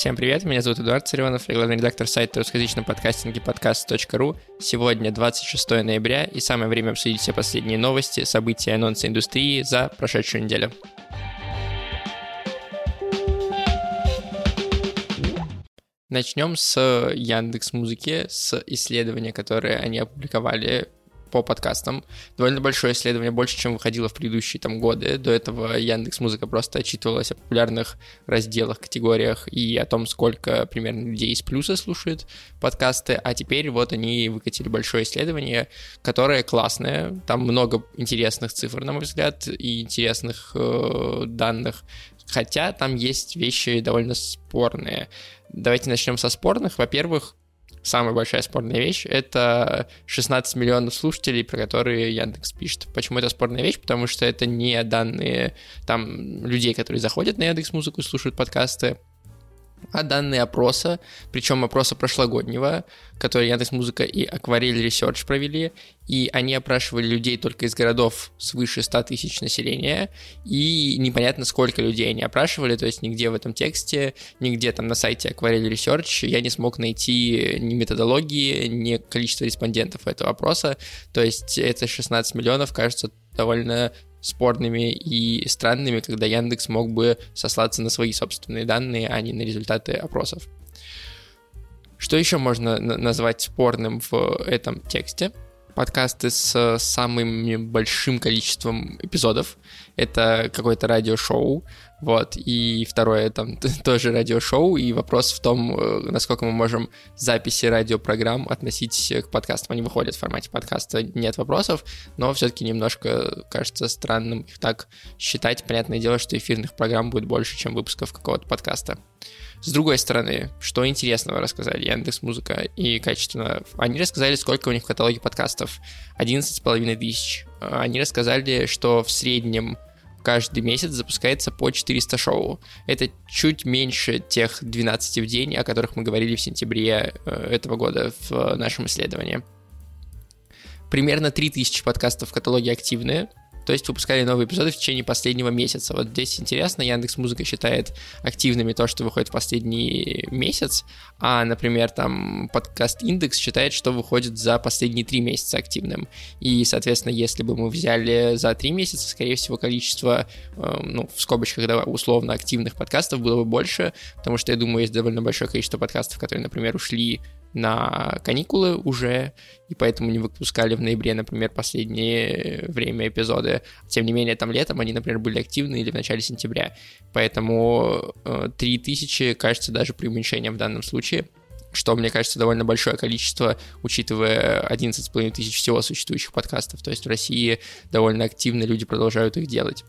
Всем привет, меня зовут Эдуард Царионов, я главный редактор сайта русскоязычного подкастинга подкаст.ру. Сегодня 26 ноября, и самое время обсудить все последние новости, события и анонсы индустрии за прошедшую неделю. Начнем с Яндекс Музыки, с исследования, которое они опубликовали по подкастам. Довольно большое исследование, больше, чем выходило в предыдущие там годы. До этого Яндекс Музыка просто отчитывалась о популярных разделах, категориях и о том, сколько примерно людей из плюса слушают подкасты. А теперь вот они выкатили большое исследование, которое классное. Там много интересных цифр, на мой взгляд, и интересных э, данных. Хотя там есть вещи довольно спорные. Давайте начнем со спорных. Во-первых, самая большая спорная вещь — это 16 миллионов слушателей, про которые Яндекс пишет. Почему это спорная вещь? Потому что это не данные там людей, которые заходят на Яндекс Музыку и слушают подкасты, а данные опроса, причем опроса прошлогоднего, который Яндекс Музыка и Акварель Research провели, и они опрашивали людей только из городов свыше 100 тысяч населения, и непонятно, сколько людей они опрашивали, то есть нигде в этом тексте, нигде там на сайте Акварель Research я не смог найти ни методологии, ни количество респондентов этого опроса, то есть это 16 миллионов, кажется, довольно спорными и странными, когда Яндекс мог бы сослаться на свои собственные данные, а не на результаты опросов. Что еще можно назвать спорным в этом тексте? Подкасты с самым большим количеством эпизодов. Это какое-то радиошоу, вот, и второе, там, тоже радиошоу, и вопрос в том, э, насколько мы можем записи радиопрограмм относить к подкастам. Они выходят в формате подкаста, нет вопросов, но все-таки немножко кажется странным их так считать. Понятное дело, что эфирных программ будет больше, чем выпусков какого-то подкаста. С другой стороны, что интересного рассказали Яндекс Музыка и качественно? Они рассказали, сколько у них в каталоге подкастов. 11,5 тысяч. Они рассказали, что в среднем каждый месяц запускается по 400 шоу. Это чуть меньше тех 12 в день, о которых мы говорили в сентябре э, этого года в нашем исследовании. Примерно 3000 подкастов в каталоге активные, то есть выпускали новые эпизоды в течение последнего месяца. Вот здесь интересно, Яндекс Музыка считает активными то, что выходит в последний месяц, а, например, там подкаст Индекс считает, что выходит за последние три месяца активным. И, соответственно, если бы мы взяли за три месяца, скорее всего, количество, э, ну, в скобочках, да, условно активных подкастов было бы больше, потому что, я думаю, есть довольно большое количество подкастов, которые, например, ушли на каникулы уже, и поэтому не выпускали в ноябре, например, последнее время эпизоды. Тем не менее, там летом они, например, были активны или в начале сентября. Поэтому 3000 э, кажется даже преуменьшением в данном случае что, мне кажется, довольно большое количество, учитывая 11,5 тысяч всего существующих подкастов. То есть в России довольно активно люди продолжают их делать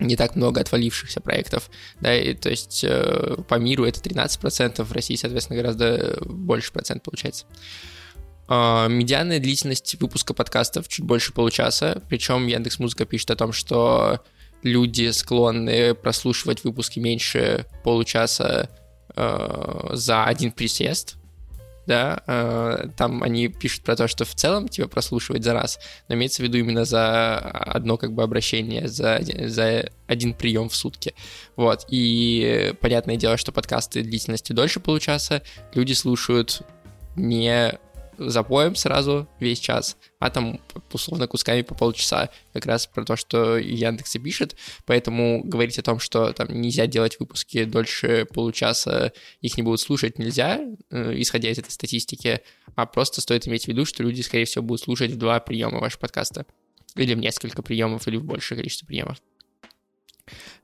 не так много отвалившихся проектов, да, и, то есть э, по миру это 13%, в России, соответственно, гораздо больше процент получается. Э, медианная длительность выпуска подкастов чуть больше получаса, причем Яндекс Музыка пишет о том, что люди склонны прослушивать выпуски меньше получаса э, за один присест, да, э, там они пишут про то, что в целом тебя прослушивать за раз, но имеется в виду именно за одно как бы обращение, за, за один прием в сутки. Вот, и понятное дело, что подкасты длительностью дольше получаса люди слушают не запоем сразу весь час, а там условно кусками по полчаса, как раз про то, что Яндекс и пишет, поэтому говорить о том, что там нельзя делать выпуски дольше получаса, их не будут слушать, нельзя, э, исходя из этой статистики, а просто стоит иметь в виду, что люди, скорее всего, будут слушать в два приема вашего подкаста, или в несколько приемов, или в большее количество приемов.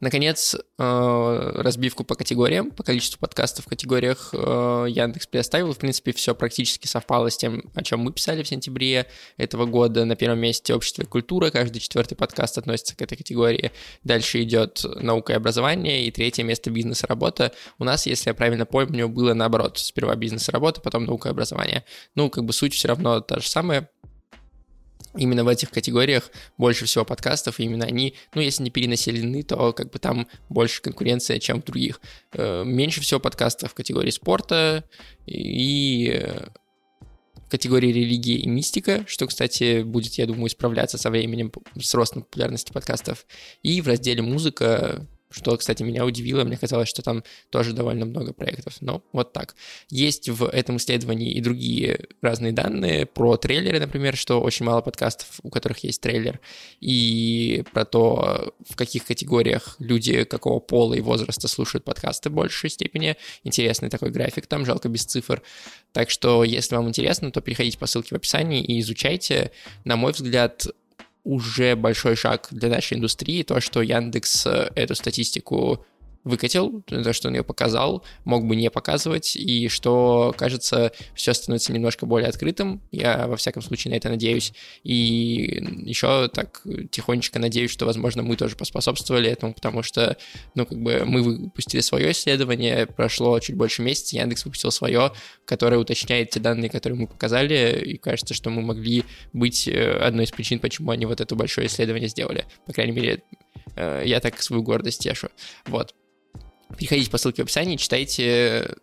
Наконец, э, разбивку по категориям, по количеству подкастов в категориях э, Яндекс предоставил. В принципе, все практически совпало с тем, о чем мы писали в сентябре этого года. На первом месте общество и культура, каждый четвертый подкаст относится к этой категории. Дальше идет наука и образование, и третье место бизнес и работа. У нас, если я правильно помню, было наоборот. Сперва бизнес и работа, потом наука и образование. Ну, как бы суть все равно та же самая именно в этих категориях больше всего подкастов, и именно они, ну, если не перенаселены, то как бы там больше конкуренция, чем в других. Э, меньше всего подкастов в категории спорта и э, категории религии и мистика, что, кстати, будет, я думаю, исправляться со временем с ростом популярности подкастов. И в разделе музыка что, кстати, меня удивило. Мне казалось, что там тоже довольно много проектов. Но вот так. Есть в этом исследовании и другие разные данные про трейлеры, например, что очень мало подкастов, у которых есть трейлер, и про то, в каких категориях люди какого пола и возраста слушают подкасты в большей степени. Интересный такой график там, жалко без цифр. Так что, если вам интересно, то переходите по ссылке в описании и изучайте. На мой взгляд, уже большой шаг для нашей индустрии, то, что Яндекс э, эту статистику выкатил, то, что он ее показал, мог бы не показывать, и что, кажется, все становится немножко более открытым. Я, во всяком случае, на это надеюсь. И еще так тихонечко надеюсь, что, возможно, мы тоже поспособствовали этому, потому что, ну, как бы мы выпустили свое исследование, прошло чуть больше месяца, Яндекс выпустил свое, которое уточняет те данные, которые мы показали, и кажется, что мы могли быть э, одной из причин, почему они вот это большое исследование сделали. По крайней мере, э, я так свою гордость тешу. Вот. Переходите по ссылке в описании, читайте,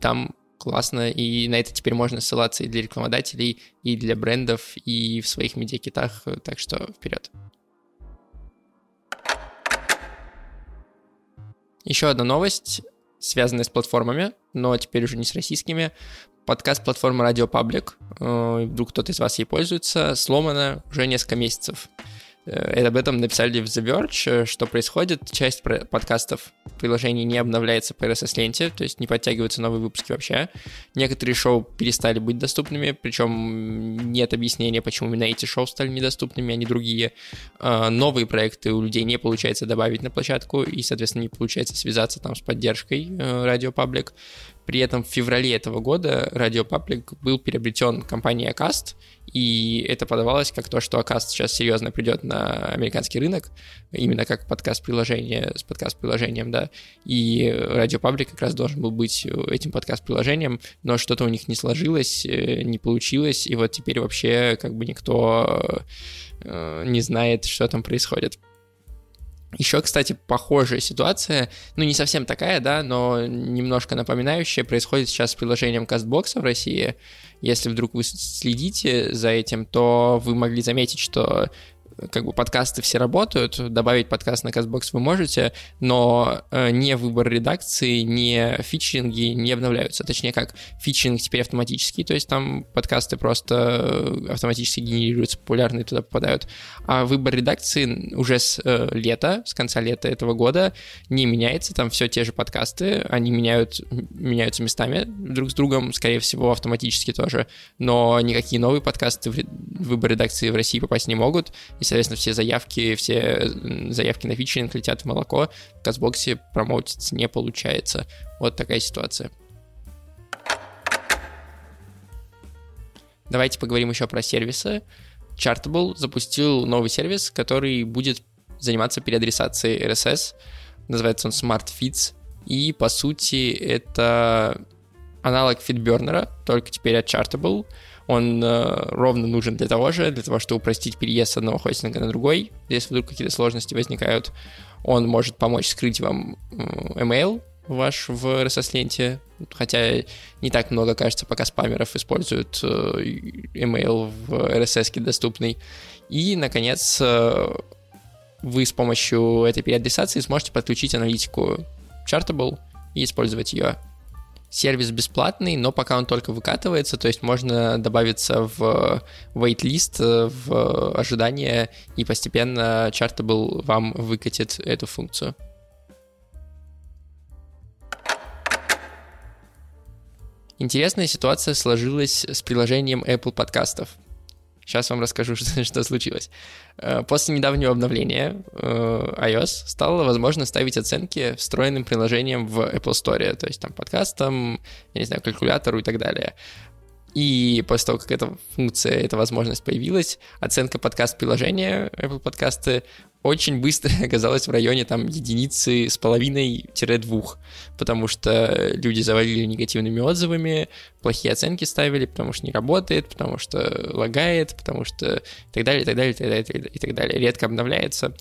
там классно, и на это теперь можно ссылаться и для рекламодателей, и для брендов, и в своих медиакитах, так что вперед. Еще одна новость, связанная с платформами, но теперь уже не с российскими. Подкаст платформы Radio Public, э, вдруг кто-то из вас ей пользуется, сломана уже несколько месяцев. Э, об этом написали в The Verge, э, что происходит. Часть подкастов приложений не обновляется по RSS-ленте, то есть не подтягиваются новые выпуски вообще. Некоторые шоу перестали быть доступными, причем нет объяснения, почему именно эти шоу стали недоступными, а не другие. А, новые проекты у людей не получается добавить на площадку, и, соответственно, не получается связаться там с поддержкой Radio э, Public. При этом в феврале этого года Radio Public был приобретен компанией Acast, и это подавалось как то, что Acast сейчас серьезно придет на американский рынок, именно как подкаст-приложение с подкаст-приложением, да, и Radio Public как раз должен был быть этим подкаст-приложением, но что-то у них не сложилось, э, не получилось, и вот теперь вообще как бы никто э, не знает, что там происходит. Еще, кстати, похожая ситуация, ну не совсем такая, да, но немножко напоминающая, происходит сейчас с приложением CastBox в России. Если вдруг вы следите за этим, то вы могли заметить, что как бы подкасты все работают, добавить подкаст на CastBox вы можете, но э, не выбор редакции, не фичеринги не обновляются. Точнее, как фичеринг теперь автоматический, то есть там подкасты просто э, автоматически генерируются, популярные туда попадают. А выбор редакции уже с э, лета, с конца лета этого года не меняется, там все те же подкасты, они меняют, меняются местами друг с другом, скорее всего, автоматически тоже, но никакие новые подкасты в выбор редакции в России попасть не могут, и, соответственно, все заявки, все заявки на фичеринг летят в молоко, в Казбоксе промоутиться не получается. Вот такая ситуация. Давайте поговорим еще про сервисы. Chartable запустил новый сервис, который будет заниматься переадресацией RSS. Называется он Smart Feeds. И, по сути, это аналог FeedBurner, только теперь от Chartable он э, ровно нужен для того же, для того, чтобы упростить переезд с одного хостинга на другой, если вдруг какие-то сложности возникают. Он может помочь скрыть вам э, email ваш в RSS-ленте, хотя не так много, кажется, пока спамеров используют э, email в RSS доступный. И, наконец, э, вы с помощью этой переадресации сможете подключить аналитику Chartable и использовать ее сервис бесплатный, но пока он только выкатывается, то есть можно добавиться в waitlist, э, в ожидание, и постепенно Chartable вам выкатит эту функцию. Интересная ситуация сложилась с приложением Apple подкастов. Сейчас вам расскажу, что, что случилось. Э, после недавнего обновления э, iOS стало возможно ставить оценки встроенным приложением в Apple Store, то есть там подкастам, я не знаю, калькулятору и так далее. И после того, как эта функция, эта возможность появилась, оценка подкаст-приложения Apple подкасты очень быстро оказалась в районе там единицы с половиной-двух, потому что люди завалили негативными отзывами, плохие оценки ставили, потому что не работает, потому что лагает, потому что и так далее, и так далее, и так далее, и так далее. Редко обновляется.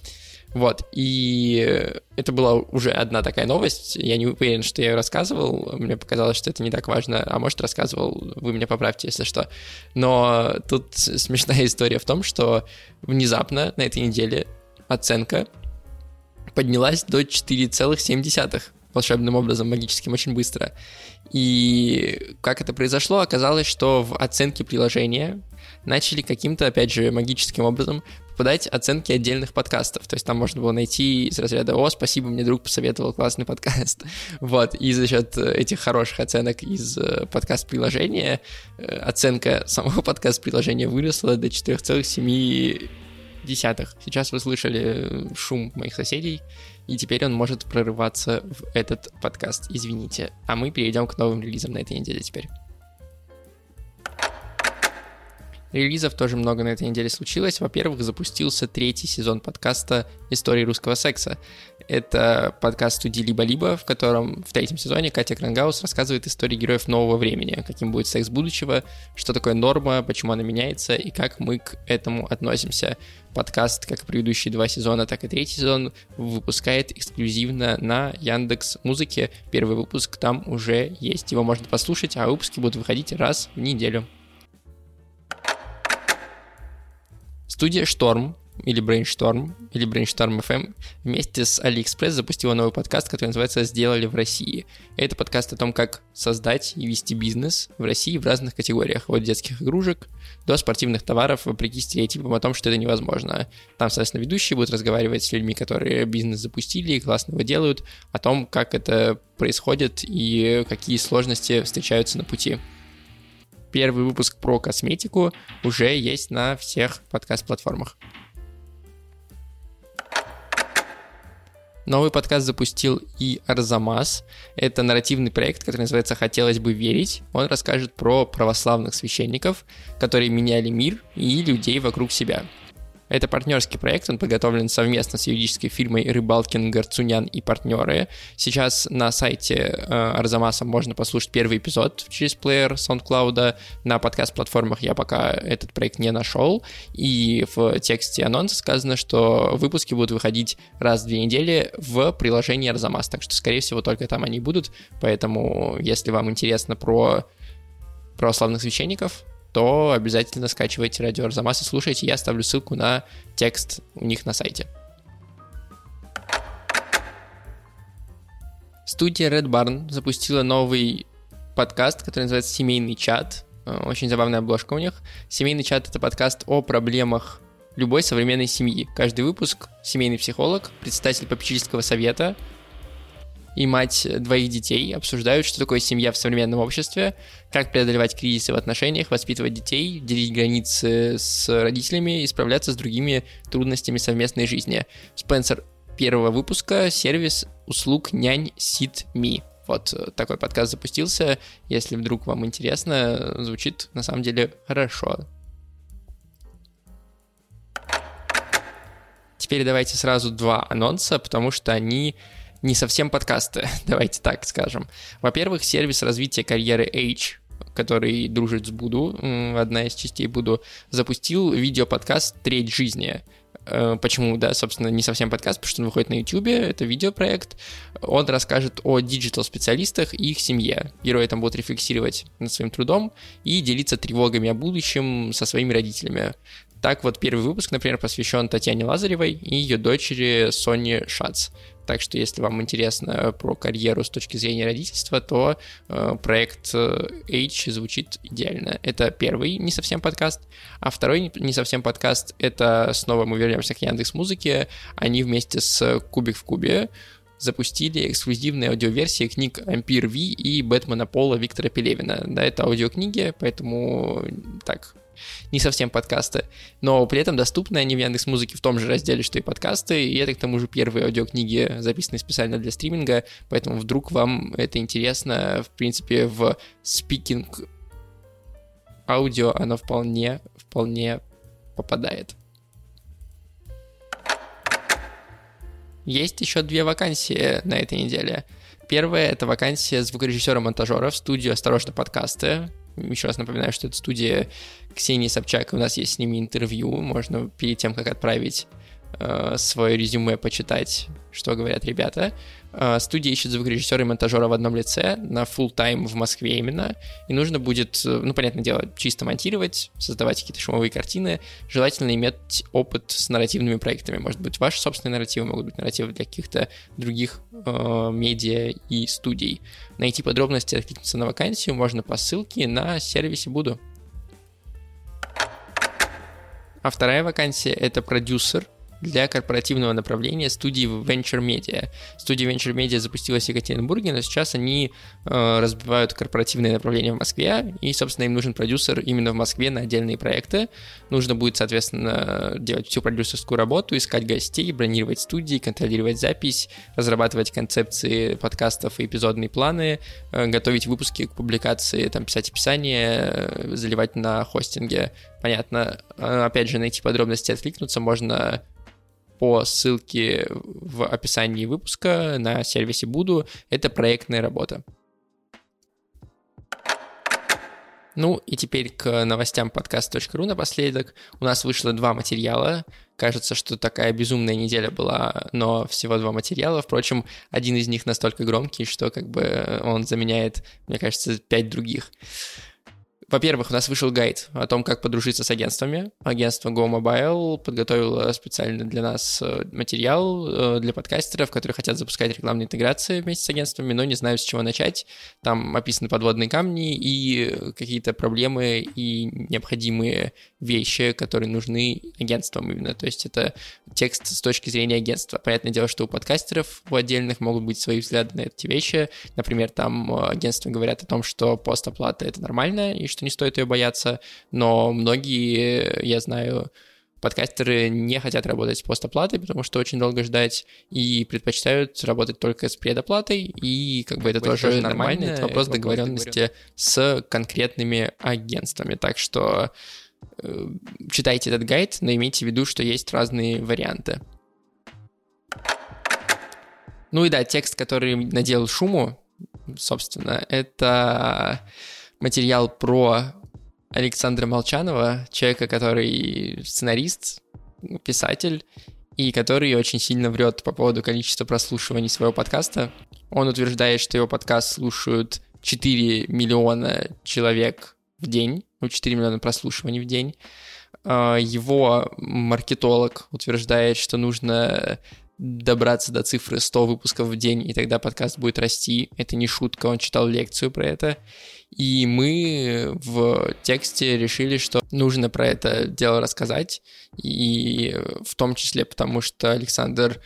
Вот, и это была уже одна такая новость, я не уверен, что я ее рассказывал, мне показалось, что это не так важно, а может рассказывал, вы меня поправьте, если что. Но тут смешная история в том, что внезапно на этой неделе оценка поднялась до 4,7 волшебным образом, магическим, очень быстро. И как это произошло, оказалось, что в оценке приложения начали каким-то, опять же, магическим образом попадать оценки отдельных подкастов. То есть там можно было найти из разряда «О, спасибо, мне друг посоветовал классный подкаст». Вот, и за счет этих хороших оценок из э, подкаст-приложения э, оценка самого подкаст-приложения выросла до 4,7 десятых. Сейчас вы слышали шум моих соседей, и теперь он может прорываться в этот подкаст. Извините. А мы перейдем к новым релизам на этой неделе теперь. Релизов тоже много на этой неделе случилось. Во-первых, запустился третий сезон подкаста «Истории русского секса». Это подкаст студии «Либо-либо», в котором в третьем сезоне Катя Крангаус рассказывает истории героев нового времени, каким будет секс будущего, что такое норма, почему она меняется и как мы к этому относимся. Подкаст, как и предыдущие два сезона, так и третий сезон, выпускает эксклюзивно на Яндекс Музыке. Первый выпуск там уже есть, его можно послушать, а выпуски будут выходить раз в неделю. Студия Storm или Brainstorm, или Brainstorm FM вместе с AliExpress запустила новый подкаст, который называется «Сделали в России». Это подкаст о том, как создать и вести бизнес в России в разных категориях, от детских игрушек до спортивных товаров, вопреки стереотипам о том, что это невозможно. Там, соответственно, ведущие будут разговаривать с людьми, которые бизнес запустили и классно его делают, о том, как это происходит и какие сложности встречаются на пути первый выпуск про косметику уже есть на всех подкаст-платформах. Новый подкаст запустил и Арзамас. Это нарративный проект, который называется «Хотелось бы верить». Он расскажет про православных священников, которые меняли мир и людей вокруг себя. Это партнерский проект, он подготовлен совместно с юридической фирмой Рыбалкин, Гарцунян и партнеры. Сейчас на сайте э, Арзамаса можно послушать первый эпизод через плеер SoundCloud. На подкаст-платформах я пока этот проект не нашел. И в тексте анонса сказано, что выпуски будут выходить раз в две недели в приложении Арзамас. Так что, скорее всего, только там они будут. Поэтому, если вам интересно про православных священников, то обязательно скачивайте радио Арзамас и слушайте. Я оставлю ссылку на текст у них на сайте. Студия Red Barn запустила новый подкаст, который называется «Семейный чат». Э, очень забавная обложка у них. «Семейный чат» — это подкаст о проблемах любой современной семьи. Каждый выпуск семейный психолог, председатель попечительского совета, и мать двоих детей обсуждают, что такое семья в современном обществе, как преодолевать кризисы в отношениях, воспитывать детей, делить границы с родителями и справляться с другими трудностями совместной жизни. Спенсер первого выпуска — сервис услуг нянь SitMe. Вот э, такой подкаст запустился. Если вдруг вам интересно, звучит на самом деле хорошо. Теперь давайте сразу два анонса, потому что они не совсем подкасты, давайте так скажем. Во-первых, сервис развития карьеры H, который дружит с Буду, одна из частей Буду, запустил видеоподкаст «Треть жизни». Э, почему, да, собственно, не совсем подкаст, потому что он выходит на YouTube, это видеопроект. Он расскажет о диджитал-специалистах и их семье. Герои там будут рефлексировать над своим трудом и делиться тревогами о будущем со своими родителями. Так вот, первый выпуск, например, посвящен Татьяне Лазаревой и ее дочери Соне Шац. Так что, если вам интересно про карьеру с точки зрения родительства, то э, проект э, H звучит идеально. Это первый не совсем подкаст, а второй не совсем подкаст — это снова мы вернемся к Яндекс Музыке. Они вместе с Кубик в Кубе запустили эксклюзивные аудиоверсии книг Ампир Ви и Бэтмена Пола Виктора Пелевина. Да, это аудиокниги, поэтому так, не совсем подкасты, но при этом доступны они в Яндекс Музыке в том же разделе, что и подкасты, и это к тому же первые аудиокниги, записанные специально для стриминга, поэтому вдруг вам это интересно, в принципе, в спикинг аудио оно вполне, вполне попадает. Есть еще две вакансии на этой неделе. Первая — это вакансия звукорежиссера-монтажера в студию «Осторожно, подкасты». Еще раз напоминаю, что это студия Ксении Собчак, у нас есть с ними интервью, можно перед тем, как отправить э, свое резюме почитать, что говорят ребята. Э, студия ищет звукорежиссера и монтажера в одном лице на full тайм в Москве именно. И нужно будет, э, ну, понятное дело, чисто монтировать, создавать какие-то шумовые картины. Желательно иметь опыт с нарративными проектами. Может быть, ваши собственные нарративы, могут быть нарративы для каких-то других э, медиа и студий. Найти подробности, откликнуться на вакансию можно по ссылке на сервисе Буду. А вторая вакансия — это продюсер — для корпоративного направления студии Venture Media. Студия Venture Media запустилась в Екатеринбурге, но сейчас они э, разбивают корпоративные направления в Москве, и, собственно, им нужен продюсер именно в Москве на отдельные проекты. Нужно будет, соответственно, делать всю продюсерскую работу, искать гостей, бронировать студии, контролировать запись, разрабатывать концепции подкастов и эпизодные планы, э, готовить выпуски к публикации, там, писать описание, э, заливать на хостинге. Понятно. Э, опять же, найти подробности, откликнуться можно по ссылке в описании выпуска на сервисе Буду. Это проектная работа. Ну и теперь к новостям подкаст.ру напоследок. У нас вышло два материала. Кажется, что такая безумная неделя была, но всего два материала. Впрочем, один из них настолько громкий, что как бы он заменяет, мне кажется, пять других. Во-первых, у нас вышел гайд о том, как подружиться с агентствами. Агентство Go Mobile подготовило специально для нас э, материал э, для подкастеров, которые хотят запускать рекламные интеграции вместе с агентствами, но не знают, с чего начать. Там описаны подводные камни и какие-то проблемы и необходимые вещи, которые нужны агентствам именно. То есть это текст с точки зрения агентства. Понятное дело, что у подкастеров у отдельных могут быть свои взгляды на эти вещи. Например, там э, агентства говорят о том, что постоплата — это нормально, и что что не стоит ее бояться, но многие, я знаю, подкастеры не хотят работать с постоплатой, потому что очень долго ждать, и предпочитают работать только с предоплатой, и как бы это, это тоже, тоже нормально, это вопрос это договоренности с конкретными агентствами. Так что э, читайте этот гайд, но имейте в виду, что есть разные варианты. Ну и да, текст, который наделал шуму, собственно, это материал про Александра Молчанова, человека, который сценарист, писатель, и который очень сильно врет по поводу количества прослушиваний своего подкаста. Он утверждает, что его подкаст слушают 4 миллиона человек в день, ну, 4 миллиона прослушиваний в день. А, его маркетолог утверждает, что нужно добраться до цифры 100 выпусков в день, и тогда подкаст будет расти. Это не шутка, он читал лекцию про это. И мы в тексте решили, что нужно про это дело рассказать, и в том числе потому, что Александр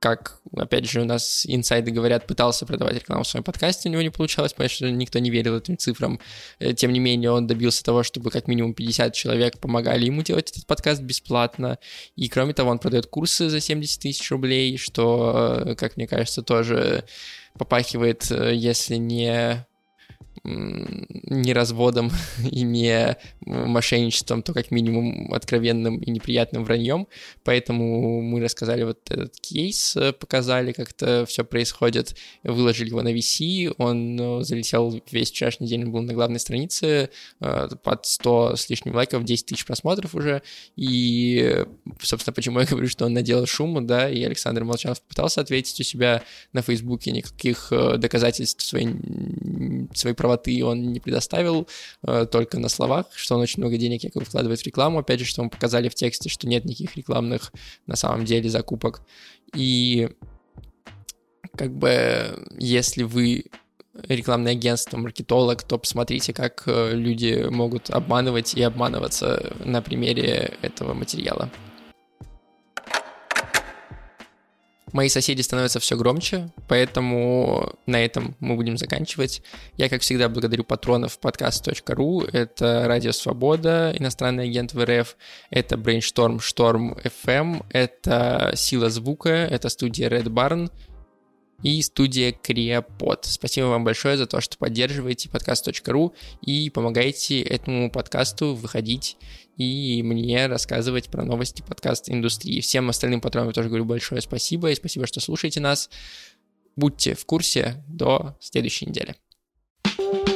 как, опять же, у нас инсайды говорят, пытался продавать рекламу в своем подкасте, у него не получалось, потому что никто не верил этим цифрам. Э, тем не менее, он добился того, чтобы как минимум 50 человек помогали ему делать этот подкаст бесплатно. И, кроме того, он продает курсы за 70 тысяч рублей, что, э, как мне кажется, тоже попахивает, э, если не не разводом и не мошенничеством, то как минимум откровенным и неприятным враньем. Поэтому мы рассказали вот этот кейс, показали, как это все происходит, выложили его на VC, он ну, залетел весь вчерашний день, был на главной странице, э, под 100 с лишним лайков, 10 тысяч просмотров уже, и, собственно, почему я говорю, что он наделал шуму, да, и Александр Молчанов попытался ответить у себя на Фейсбуке, никаких э, доказательств своей, своей правоты правоты он не предоставил, э, только на словах, что он очень много денег якобы вкладывает в рекламу, опять же, что мы показали в тексте, что нет никаких рекламных на самом деле закупок. И как бы если вы рекламное агентство, маркетолог, то посмотрите, как э, люди могут обманывать и обманываться на примере этого материала. Мои соседи становятся все громче, поэтому на этом мы будем заканчивать. Я, как всегда, благодарю патронов подкаст.ру. Это Радио Свобода, иностранный агент в РФ. Это Brainstorm Storm FM. Это Сила Звука. Это студия Red Barn и студия Криопод. Спасибо вам большое за то, что поддерживаете подкаст.ру и помогаете этому подкасту выходить и мне рассказывать про новости подкаст-индустрии. Всем остальным патронам тоже говорю большое спасибо и спасибо, что слушаете нас. Будьте в курсе до следующей недели. thank you